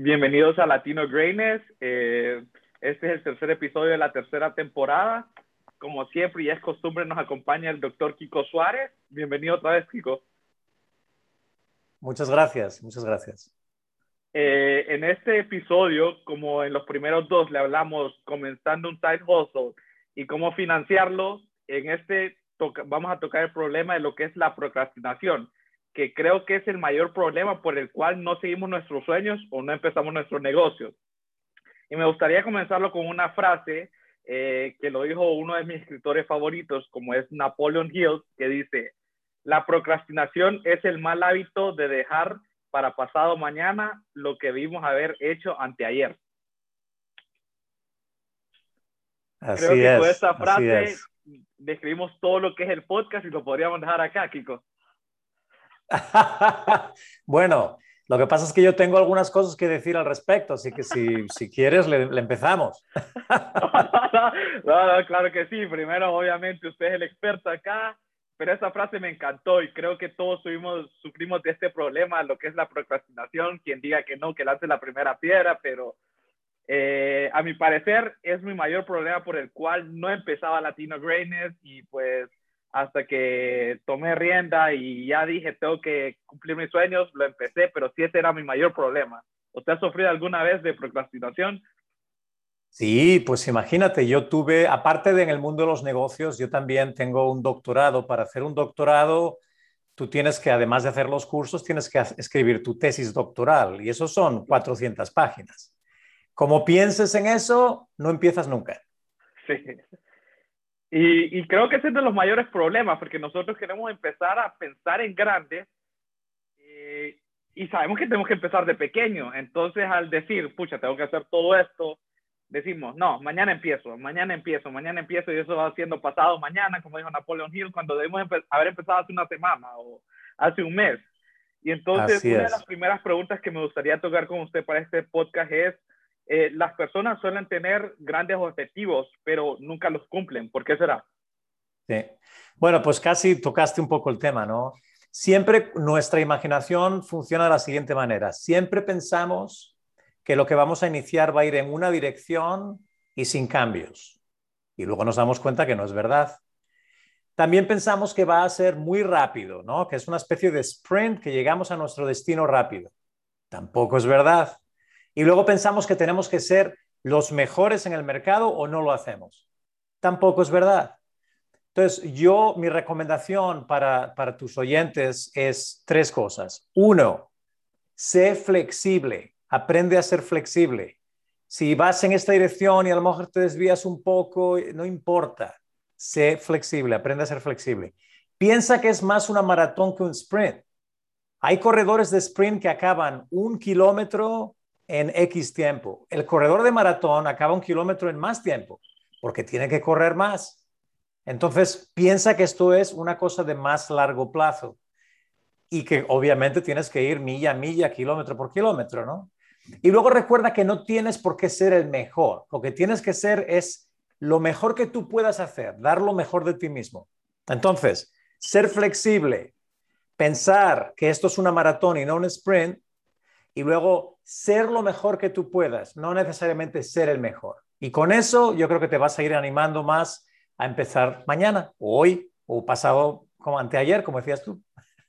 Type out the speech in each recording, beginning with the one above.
Bienvenidos a Latino Greatness. Eh, este es el tercer episodio de la tercera temporada. Como siempre y es costumbre, nos acompaña el doctor Kiko Suárez. Bienvenido otra vez, Kiko. Muchas gracias, muchas gracias. Eh, en este episodio, como en los primeros dos, le hablamos comenzando un side hustle y cómo financiarlo. En este vamos a tocar el problema de lo que es la procrastinación que creo que es el mayor problema por el cual no seguimos nuestros sueños o no empezamos nuestros negocios. Y me gustaría comenzarlo con una frase eh, que lo dijo uno de mis escritores favoritos, como es Napoleon Hill, que dice, la procrastinación es el mal hábito de dejar para pasado mañana lo que vimos haber hecho anteayer. Así Creo que con esta frase describimos todo lo que es el podcast y lo podríamos dejar acá, Kiko. bueno, lo que pasa es que yo tengo algunas cosas que decir al respecto, así que si, si quieres, le, empezamos. no, claro que sí. Primero, obviamente, usted es el experto acá, pero esa frase me encantó y creo que todos sufrimos de este problema, lo que es la procrastinación. Quien diga que no, que lance la primera piedra, pero eh, a mi parecer es mi mayor problema por el cual no empezaba Latino Greatness y pues hasta que tomé rienda y ya dije, tengo que cumplir mis sueños, lo empecé, pero sí ese era mi mayor problema. ¿Usted ha sufrido alguna vez de procrastinación? Sí, pues imagínate, yo tuve, aparte de en el mundo de los negocios, yo también tengo un doctorado. Para hacer un doctorado, tú tienes que, además de hacer los cursos, tienes que escribir tu tesis doctoral y eso son 400 páginas. Como pienses en eso, no empiezas nunca. Sí. Y, creo que ese es de los mayores problemas, porque nosotros queremos empezar a pensar en grande eh, y sabemos que tenemos que empezar de pequeño. Entonces, al decir, pucha, tengo que hacer todo esto, decimos, no, mañana empiezo, mañana empiezo, mañana empiezo, y eso va siendo pasado mañana, como dijo Napoleon Hill, cuando debemos haber empezado hace una semana o hace un mes. Y entonces, una de las primeras preguntas que me gustaría tocar con usted para este podcast es, eh, las personas suelen tener grandes objetivos, pero nunca los cumplen. ¿Por qué será? Sí. Bueno, pues casi tocaste un poco el tema, ¿no? Siempre nuestra imaginación funciona de la siguiente manera. Siempre pensamos que lo que vamos a iniciar va a ir en una dirección y sin cambios. Y luego nos damos cuenta que no es verdad. También pensamos que va a ser muy rápido, ¿no? Que es una especie de sprint que llegamos a nuestro destino rápido. Tampoco es verdad y luego pensamos que tenemos que ser los mejores en el mercado o no lo hacemos. Tampoco es verdad. Entonces, yo, mi recomendación para, para tus oyentes es tres cosas. Uno, sé flexible, aprende a ser flexible. Si vas en esta dirección y a lo mejor te desvías un poco, no importa. Sé flexible, aprende a ser flexible. Piensa que es más una maratón que un sprint. Hay corredores de sprint que acaban un kilómetro en X tiempo. El corredor de maratón acaba un kilómetro en más tiempo porque tiene que correr más. Entonces, piensa que esto es una cosa de más largo plazo y que obviamente tienes que ir milla a milla, kilómetro por kilómetro, ¿no? Y luego recuerda que no tienes por qué ser el mejor. Lo que tienes que ser es lo mejor que tú puedas hacer, dar lo mejor de ti mismo. Entonces, ser flexible, pensar que esto es una maratón y no un sprint, y luego ser lo mejor que tú puedas, no necesariamente ser el mejor. Y con eso yo creo que te vas a ir animando más a empezar mañana, o hoy, o pasado como anteayer, como decías tú.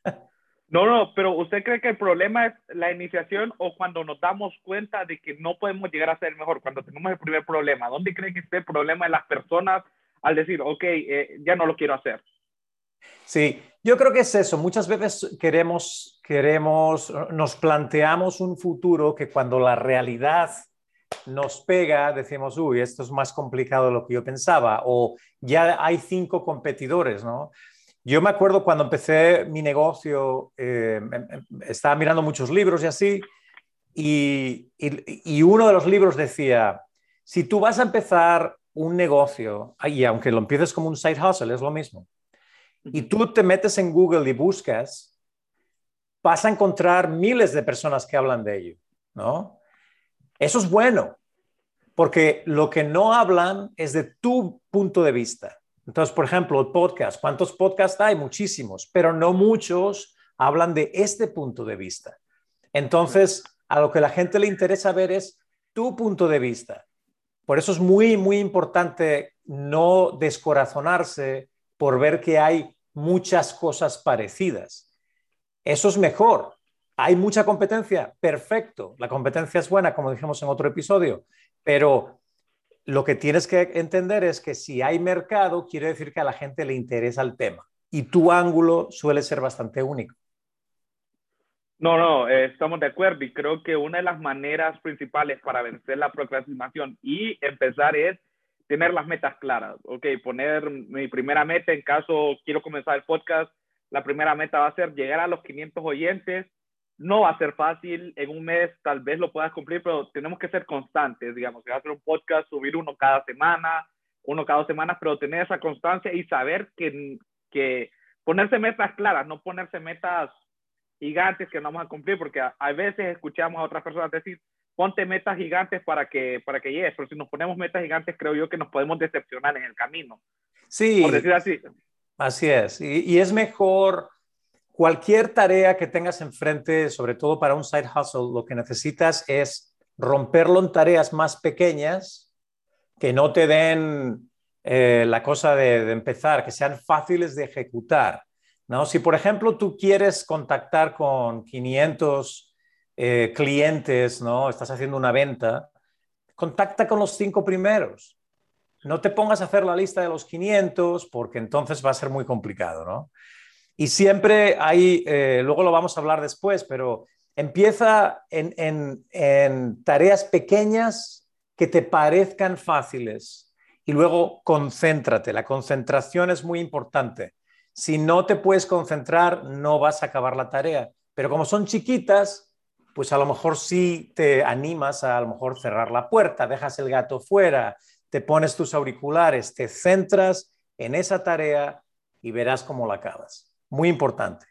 No, no, pero ¿usted cree que el problema es la iniciación o cuando nos damos cuenta de que no podemos llegar a ser mejor, cuando tenemos el primer problema? ¿Dónde cree que esté el problema de las personas al decir, ok, eh, ya no lo quiero hacer? Sí, yo creo que es eso. Muchas veces queremos, queremos, nos planteamos un futuro que cuando la realidad nos pega, decimos, uy, esto es más complicado de lo que yo pensaba, o ya hay cinco competidores, ¿no? Yo me acuerdo cuando empecé mi negocio, eh, estaba mirando muchos libros y así, y, y, uno de los libros decía, si tú vas a empezar un negocio, y aunque lo empieces como un side hustle, es lo mismo, y tú te metes en Google y buscas, vas a encontrar miles de personas que hablan de ello, ¿no? Eso es bueno, porque lo que no hablan es de tu punto de vista. Entonces, por ejemplo, el podcast, ¿cuántos podcasts hay? Muchísimos, pero no muchos hablan de este punto de vista. Entonces, a lo que la gente le interesa ver es tu punto de vista. Por eso es muy, muy importante no descorazonarse por ver que hay muchas cosas parecidas. Eso es mejor. ¿Hay mucha competencia? Perfecto. La competencia es buena, como dijimos en otro episodio, pero lo que tienes que entender es que si hay mercado, quiere decir que a la gente le interesa el tema y tu ángulo suele ser bastante único. No, no, estamos de acuerdo y creo que una de las maneras principales para vencer la procrastinación y empezar es tener las metas claras. Ok, poner mi primera meta en caso quiero comenzar el podcast, la primera meta va a ser llegar a los 500 oyentes. No va a ser fácil, en un mes tal vez lo puedas cumplir, pero tenemos que ser constantes, digamos, que va a hacer un podcast, subir uno cada semana, uno cada dos semanas, pero tener esa constancia y saber que, que ponerse metas claras, no ponerse metas gigantes que no vamos a cumplir, porque a, veces escuchamos a otras personas decir, ponte metas gigantes para que, para que llegues, pero si nos ponemos metas gigantes, creo yo que nos podemos decepcionar en el camino. Sí. Por decir así. Así es. Y, y, es mejor cualquier tarea que tengas enfrente, sobre todo para un side hustle, lo que necesitas es romperlo en tareas más pequeñas que no te den eh, la cosa de, de empezar, que sean fáciles de ejecutar. ¿no? Si, por ejemplo, tú quieres contactar con 500 eh, clientes, ¿no? Estás haciendo una venta, contacta con los cinco primeros. No te pongas a hacer la lista de los 500 porque entonces va a ser muy complicado, ¿no? Y siempre hay, eh, luego lo vamos a hablar después, pero empieza en, en tareas pequeñas que te parezcan fáciles y luego concéntrate. La concentración es muy importante. Si no te puedes concentrar, no vas a acabar la tarea. Pero como son chiquitas, pues a lo mejor sí te animas a, a lo mejor cerrar la puerta, dejas el gato fuera, te pones tus auriculares, te centras en esa tarea y verás cómo la acabas. Muy importante.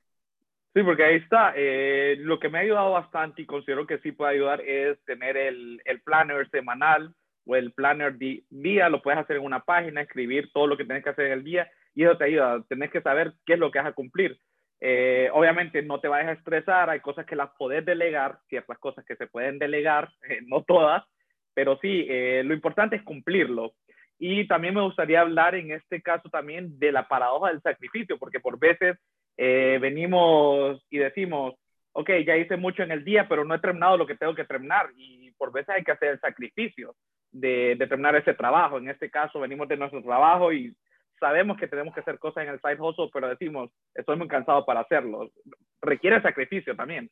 Sí, porque ahí está. Eh, lo que me ha ayudado bastante y considero que sí puede ayudar es tener el, el planner semanal o el planner día. Lo puedes hacer en una página, escribir todo lo que tienes que hacer en el día y eso te ayuda. Tenés que saber qué es lo que vas a cumplir. Eh, obviamente no te vayas a estresar, hay cosas que las podés delegar, ciertas cosas que se pueden delegar, eh, no todas, pero sí, eh, lo importante es cumplirlo. Y también me gustaría hablar en este caso también de la paradoja del sacrificio, porque por veces venimos y decimos, ok, ya hice mucho en el día, pero no he terminado lo que tengo que terminar. Y por veces hay que hacer el sacrificio de, de terminar ese trabajo. En este caso venimos de nuestro trabajo y sabemos que tenemos que hacer cosas en el side hustle, pero decimos, estoy muy cansado para hacerlo. Requiere sacrificio también.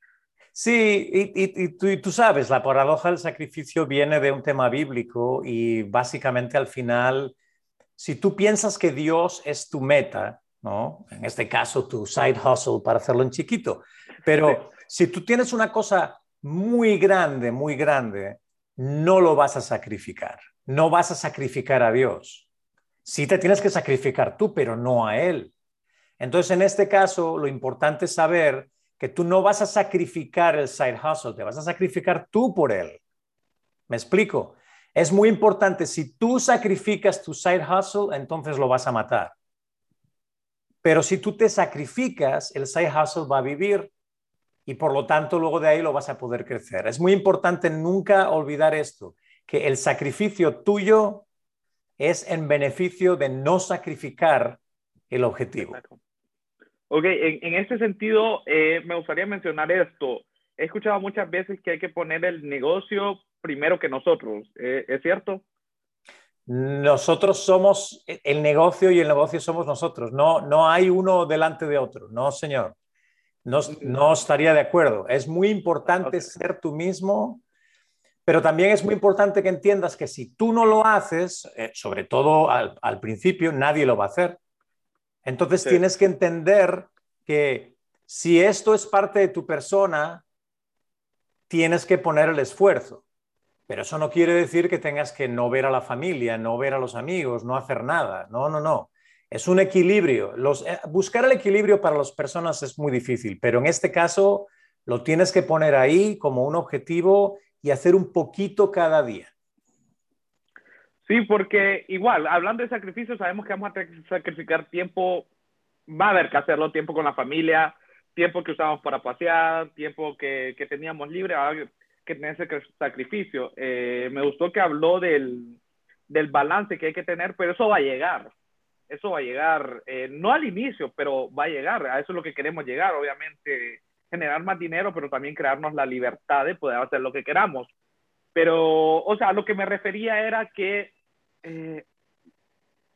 Sí, y, tú, sabes, la paradoja del sacrificio viene de un tema bíblico y básicamente al final, si tú piensas que Dios es tu meta, ¿no? En este caso, tu side hustle para hacerlo en chiquito, pero si tú tienes una cosa muy grande, muy grande, no lo vas a sacrificar, no vas a sacrificar a Dios Sí te tienes que sacrificar tú, pero no a Él. Entonces, en este caso, lo importante es saber que tú no vas a sacrificar el side hustle, te vas a sacrificar tú por Él. ¿Me explico? Es muy importante, si tú sacrificas tu side hustle, entonces lo vas a matar. Pero si tú te sacrificas, el side hustle va a vivir y por lo tanto luego de ahí lo vas a poder crecer. Es muy importante nunca olvidar esto, que el sacrificio tuyo es en beneficio de no sacrificar el objetivo. Ok, en, en este sentido, eh, me gustaría mencionar esto. He escuchado muchas veces que hay que poner el negocio primero que nosotros. Eh, ¿Es cierto? Nosotros somos el negocio y el negocio somos nosotros. No, no hay uno delante de otro. No, señor. No, no estaría de acuerdo. Es muy importante ser tú mismo pero también es muy importante que entiendas que si tú no lo haces, eh, sobre todo al, principio, nadie lo va a hacer. Entonces tienes que entender que si esto es parte de tu persona, tienes que poner el esfuerzo. Pero eso no quiere decir que tengas que no ver a la familia, no ver a los amigos, no hacer nada. No, no, no. Es un equilibrio. Eh, buscar el equilibrio para las personas es muy difícil, pero en este caso lo tienes que poner ahí como un objetivo y hacer un poquito cada día. Sí, porque igual, hablando de sacrificio, sabemos que vamos a sacrificar tiempo, va a haber que hacerlo, tiempo con la familia, tiempo que usamos para pasear, tiempo que, que teníamos libre, que tener ese sacrificio. Eh, me gustó que habló del, del balance que hay que tener, pero eso va a llegar. Eso va a llegar, eh, no al inicio, pero va a llegar. A eso es lo que queremos llegar, obviamente, generar más dinero, pero también crearnos la libertad de poder hacer lo que queramos. Pero, o sea, lo que me refería era que, eh,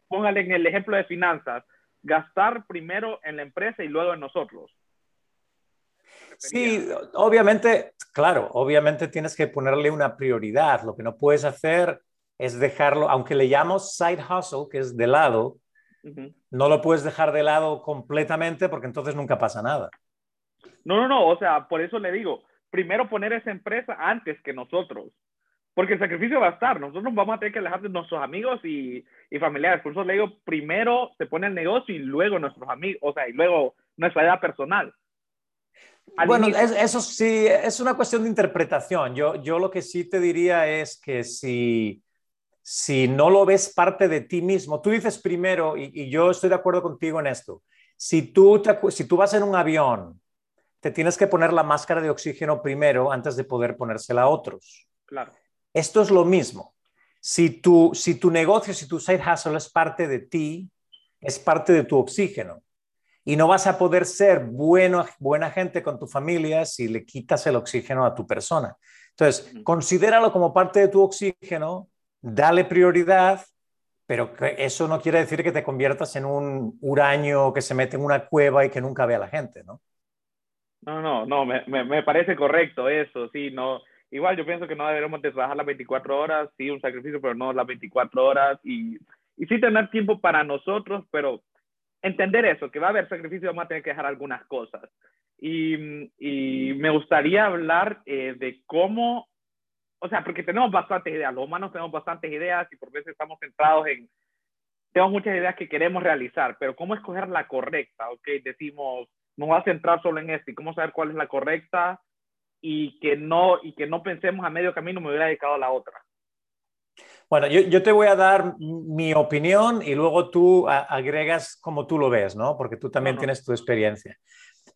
póngale en el ejemplo de finanzas, gastar primero en la empresa y luego en nosotros. Sí, obviamente, claro, obviamente tienes que ponerle una prioridad. Lo que no puedes hacer es dejarlo, aunque le llamamos side hustle, que es de lado, no lo puedes dejar de lado completamente porque entonces nunca pasa nada. No, no, no, o sea, por eso le digo, primero poner esa empresa antes que nosotros, porque el sacrificio va a estar, nosotros vamos a tener que alejar de nuestros amigos y, y familiares, por eso le digo, primero se pone el negocio y luego nuestros amigos, o sea, y luego nuestra vida personal. bueno, eso sí, es una cuestión de interpretación. Yo, yo lo que sí te diría es que si si no lo ves parte de ti mismo, tú dices primero, y, yo estoy de acuerdo contigo en esto, si tú, si tú vas en un avión, te tienes que poner la máscara de oxígeno primero antes de poder ponérsela a otros. Claro. Esto es lo mismo. Si tu, si tu negocio, si tu side hustle es parte de ti, es parte de tu oxígeno. Y no vas a poder ser bueno, buena gente con tu familia si le quitas el oxígeno a tu persona. Entonces, considéralo como parte de tu oxígeno dale prioridad, pero eso no quiere decir que te conviertas en un huraño que se mete en una cueva y que nunca ve a la gente, ¿no? No, no, no, me, me, parece correcto eso, sí, no. Igual yo pienso que no deberíamos de trabajar las 24 horas, sí, un sacrificio, pero no las 24 horas y, y sí tener tiempo para nosotros, pero entender eso, que va a haber sacrificio, vamos a tener que dejar algunas cosas. Y, y me gustaría hablar eh, de cómo o sea, porque tenemos bastantes ideas, los humanos tenemos bastantes ideas y por veces estamos centrados en, tenemos muchas ideas que queremos realizar, pero ¿cómo escoger la correcta? Ok, decimos, nos va a centrar solo en esto y cómo saber cuál es la correcta y que no, y que no pensemos a medio camino me hubiera dedicado a la otra. Bueno, yo, yo, te voy a dar mi opinión y luego tú agregas como tú lo ves, ¿no? Porque tú también tienes tu experiencia.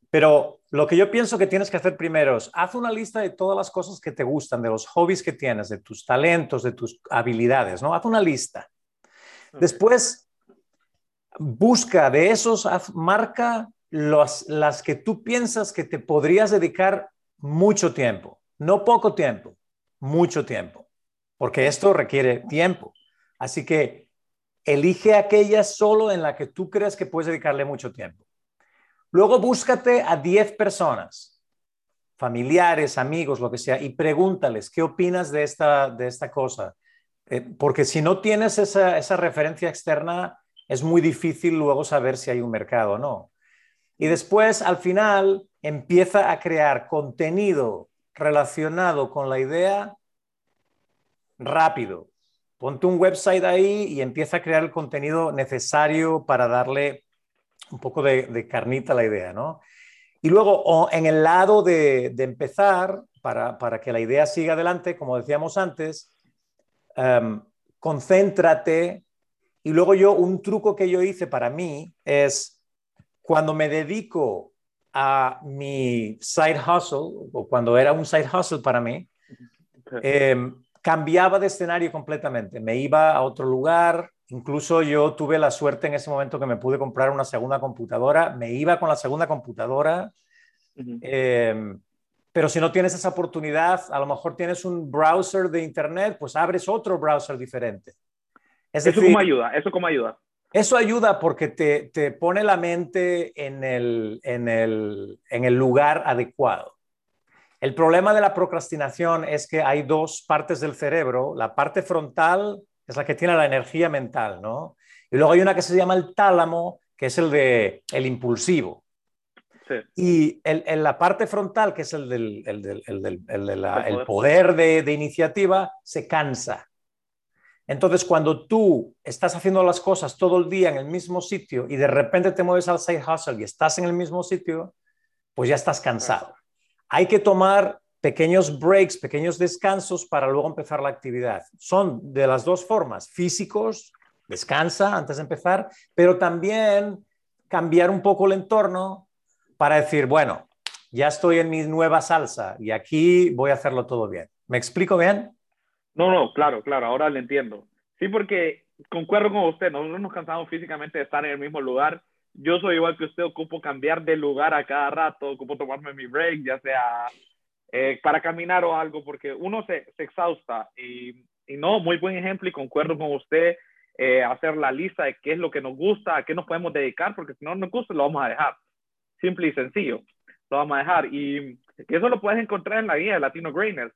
Pero lo que yo pienso que tienes que hacer primero es, haz una lista de todas las cosas que te gustan, de los hobbies que tienes, de tus talentos, de tus habilidades, ¿no? Haz una lista. Después, busca de esos, marca las que tú piensas que te podrías dedicar mucho tiempo, no poco tiempo, mucho tiempo, porque esto requiere tiempo. Así que elige aquella solo en la que tú crees que puedes dedicarle mucho tiempo. Luego búscate a 10 personas, familiares, amigos, lo que sea, y pregúntales qué opinas de esta, de esta cosa. Eh, porque si no tienes esa, esa referencia externa, es muy difícil luego saber si hay un mercado o no. Y después, al final, empieza a crear contenido relacionado con la idea rápido. Ponte un website ahí y empieza a crear el contenido necesario para darle un poco de, carnita la idea, ¿no? Y luego, en el lado de, empezar, para, que la idea siga adelante, como decíamos antes, em, concéntrate. Y luego yo, un truco que yo hice para mí es cuando me dedico a mi side hustle, o cuando era un side hustle para mí, em, cambiaba de escenario completamente. Me iba a otro lugar, Incluso yo tuve la suerte en ese momento que me pude comprar una segunda computadora, me iba con la segunda computadora, em, pero si no tienes esa oportunidad, a lo mejor tienes un browser de Internet, pues abres otro browser diferente. ¿Eso cómo ayuda? ¿Eso cómo ayuda? Eso ayuda porque te, te pone la mente en el, en, el, en el lugar adecuado. El problema de la procrastinación es que hay dos partes del cerebro, la parte frontal es la que tiene la energía mental, ¿no? Y luego hay una que se llama el tálamo, que es el de el impulsivo. Sí. Y en la parte frontal, que es el del, el del, el el poder de, de, iniciativa, se cansa. Entonces, cuando tú estás haciendo las cosas todo el día en el mismo sitio y de repente te mueves al side hustle y estás en el mismo sitio, pues ya estás cansado. Hay que tomar pequeños breaks, pequeños descansos para luego empezar la actividad. Son de las dos formas, físicos, descansa antes de empezar, pero también cambiar un poco el entorno para decir, bueno, ya estoy en mi nueva salsa y aquí voy a hacerlo todo bien. ¿Me explico bien? No, no, claro, claro, ahora le entiendo. Sí, porque concuerdo con usted, nosotros nos cansamos físicamente de estar en el mismo lugar. Yo soy igual que usted, ocupo cambiar de lugar a cada rato, ocupo tomarme mi break, ya sea eh, para caminar o algo, porque uno se, se exhausta. Y, y, no, muy buen ejemplo y concuerdo con usted, eh, hacer la lista de qué es lo que nos gusta, a qué nos podemos dedicar, porque si no nos gusta, lo vamos a dejar. Simple y sencillo, lo vamos a dejar. Y eso lo puedes encontrar en la guía de Latino Grainers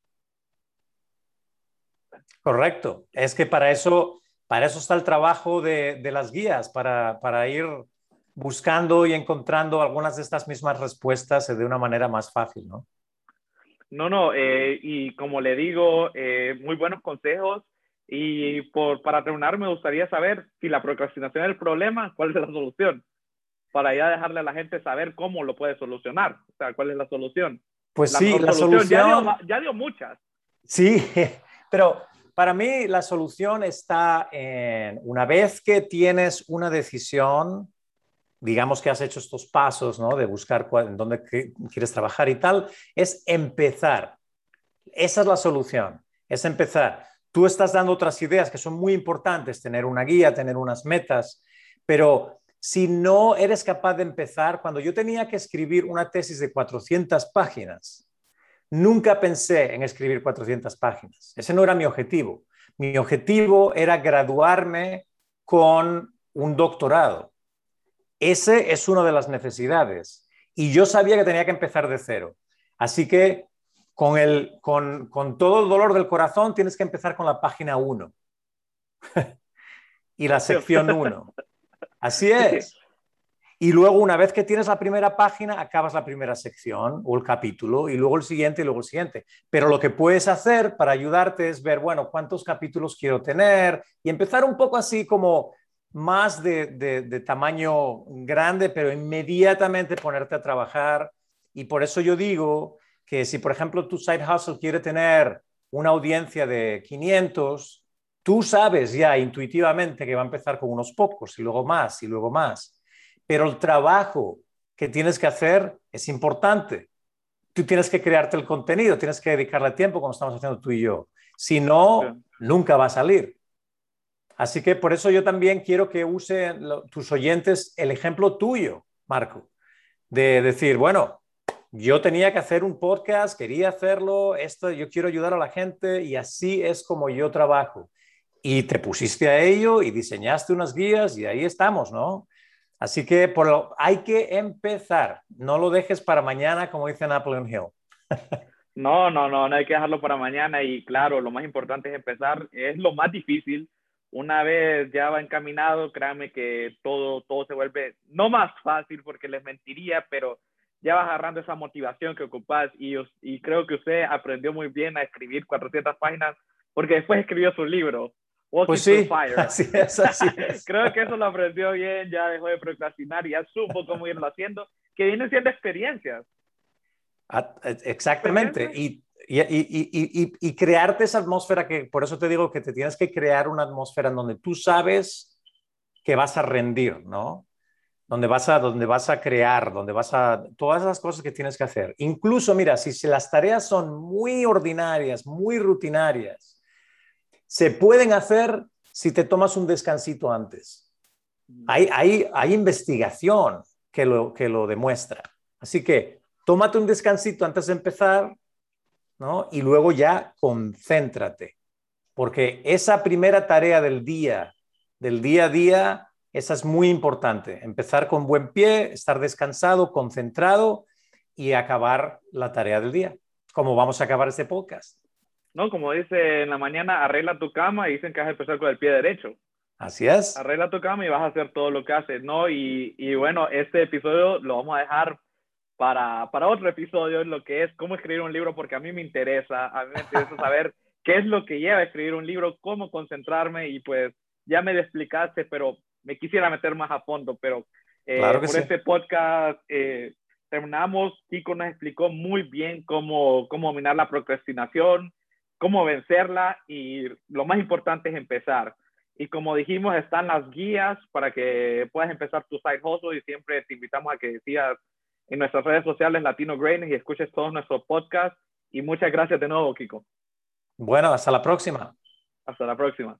Correcto. Es que para eso, para eso está el trabajo de, las guías, para, ir buscando y encontrando algunas de estas mismas respuestas de una manera más fácil, ¿no? No, no, eh, y como le digo, eh, muy buenos consejos. Y por, para terminar, me gustaría saber si la procrastinación es el problema, cuál es la solución, para ya dejarle a la gente saber cómo lo puede solucionar, o sea, cuál es la solución. Pues sí, la solución... Ya ya dio muchas. Sí, pero para mí la solución está en una vez que tienes una decisión, digamos que has hecho estos pasos, ¿no? De buscar en dónde quieres trabajar y tal, es empezar. Esa es la solución, es empezar. Tú estás dando otras ideas que son muy importantes, tener una guía, tener unas metas, pero si no eres capaz de empezar, cuando yo tenía que escribir una tesis de 400 páginas, Nunca pensé en escribir 400 páginas. Ese no era mi objetivo. Mi objetivo era graduarme con un doctorado. Ese es una de las necesidades. Y yo sabía que tenía que empezar de cero. Así que con, el, con, con todo el dolor del corazón tienes que empezar con la página 1 y la sección 1. Así es. Y luego, una vez que tienes la primera página, acabas la primera sección o el capítulo y luego el siguiente y luego el siguiente. Pero lo que puedes hacer para ayudarte es ver, bueno, cuántos capítulos quiero tener y empezar un poco así como más de, tamaño grande, pero inmediatamente ponerte a trabajar. Y por eso yo digo que si, por ejemplo, tu side hustle quiere tener una audiencia de 500, tú sabes ya intuitivamente que va a empezar con unos pocos y luego más y luego más pero el trabajo que tienes que hacer es importante. Tú tienes que crearte el contenido, tienes que dedicarle tiempo como estamos haciendo tú y yo. Si no, nunca va a salir. Así que por eso yo también quiero que usen tus oyentes el ejemplo tuyo, Marco, de decir, bueno, yo tenía que hacer un podcast, quería hacerlo, esto, yo quiero ayudar a la gente y así es como yo trabajo. Y te pusiste a ello y diseñaste unas guías y ahí estamos, ¿no? Así que hay que empezar. No lo dejes para mañana, como dice Napoleon Hill. no, no, no, no hay que dejarlo para mañana. Y claro, lo más importante es empezar. Es lo más difícil. Una vez ya va encaminado, créanme que todo, todo se vuelve no más fácil porque les mentiría, pero ya vas agarrando esa motivación que ocupas y, y creo que usted aprendió muy bien a escribir 400 páginas porque después escribió su libro pues sí, Así es, así Creo que eso lo aprendió bien, ya dejó de procrastinar y ya supo cómo irlo haciendo, que vienen siendo experiencias. Ah, e, exactamente, y, y, y, y, crearte esa atmósfera que, por eso te digo que te tienes que crear una atmósfera en donde tú sabes que vas a rendir, ¿no? Donde vas a, donde vas a crear, donde vas a, todas esas cosas que tienes que hacer. Incluso, mira, si, si las tareas son muy ordinarias, muy rutinarias, se pueden hacer si te tomas un descansito antes. Hay, hay, investigación que lo, que lo demuestra. Así que tómate un descansito antes de empezar, ¿no? Y luego ya concéntrate, porque esa primera tarea del día, del día a día, esa es muy importante. Empezar con buen pie, estar descansado, concentrado y acabar la tarea del día, como vamos a acabar este podcast. ¿No? Como dice en la mañana, arregla tu cama y dicen que vas a empezar con el pie derecho. Así es. Arregla tu cama y vas a hacer todo lo que haces, ¿no? Y, y bueno, este episodio lo vamos a dejar para, para otro episodio, lo que es cómo escribir un libro, porque a mí me interesa, a mí me interesa saber qué es lo que lleva a escribir un libro, cómo concentrarme y pues ya me lo explicaste, pero me quisiera meter más a fondo, pero eh, por este podcast eh, terminamos, Kiko nos explicó muy bien cómo, cómo dominar la procrastinación, cómo vencerla y lo más importante es empezar. Y como dijimos, están las guías para que puedas empezar tu side hustle y siempre te invitamos a que decidas en nuestras redes sociales Latino Grains y escuches todos nuestros podcasts. Y muchas gracias de nuevo, Kiko. Bueno, hasta la próxima. Hasta la próxima.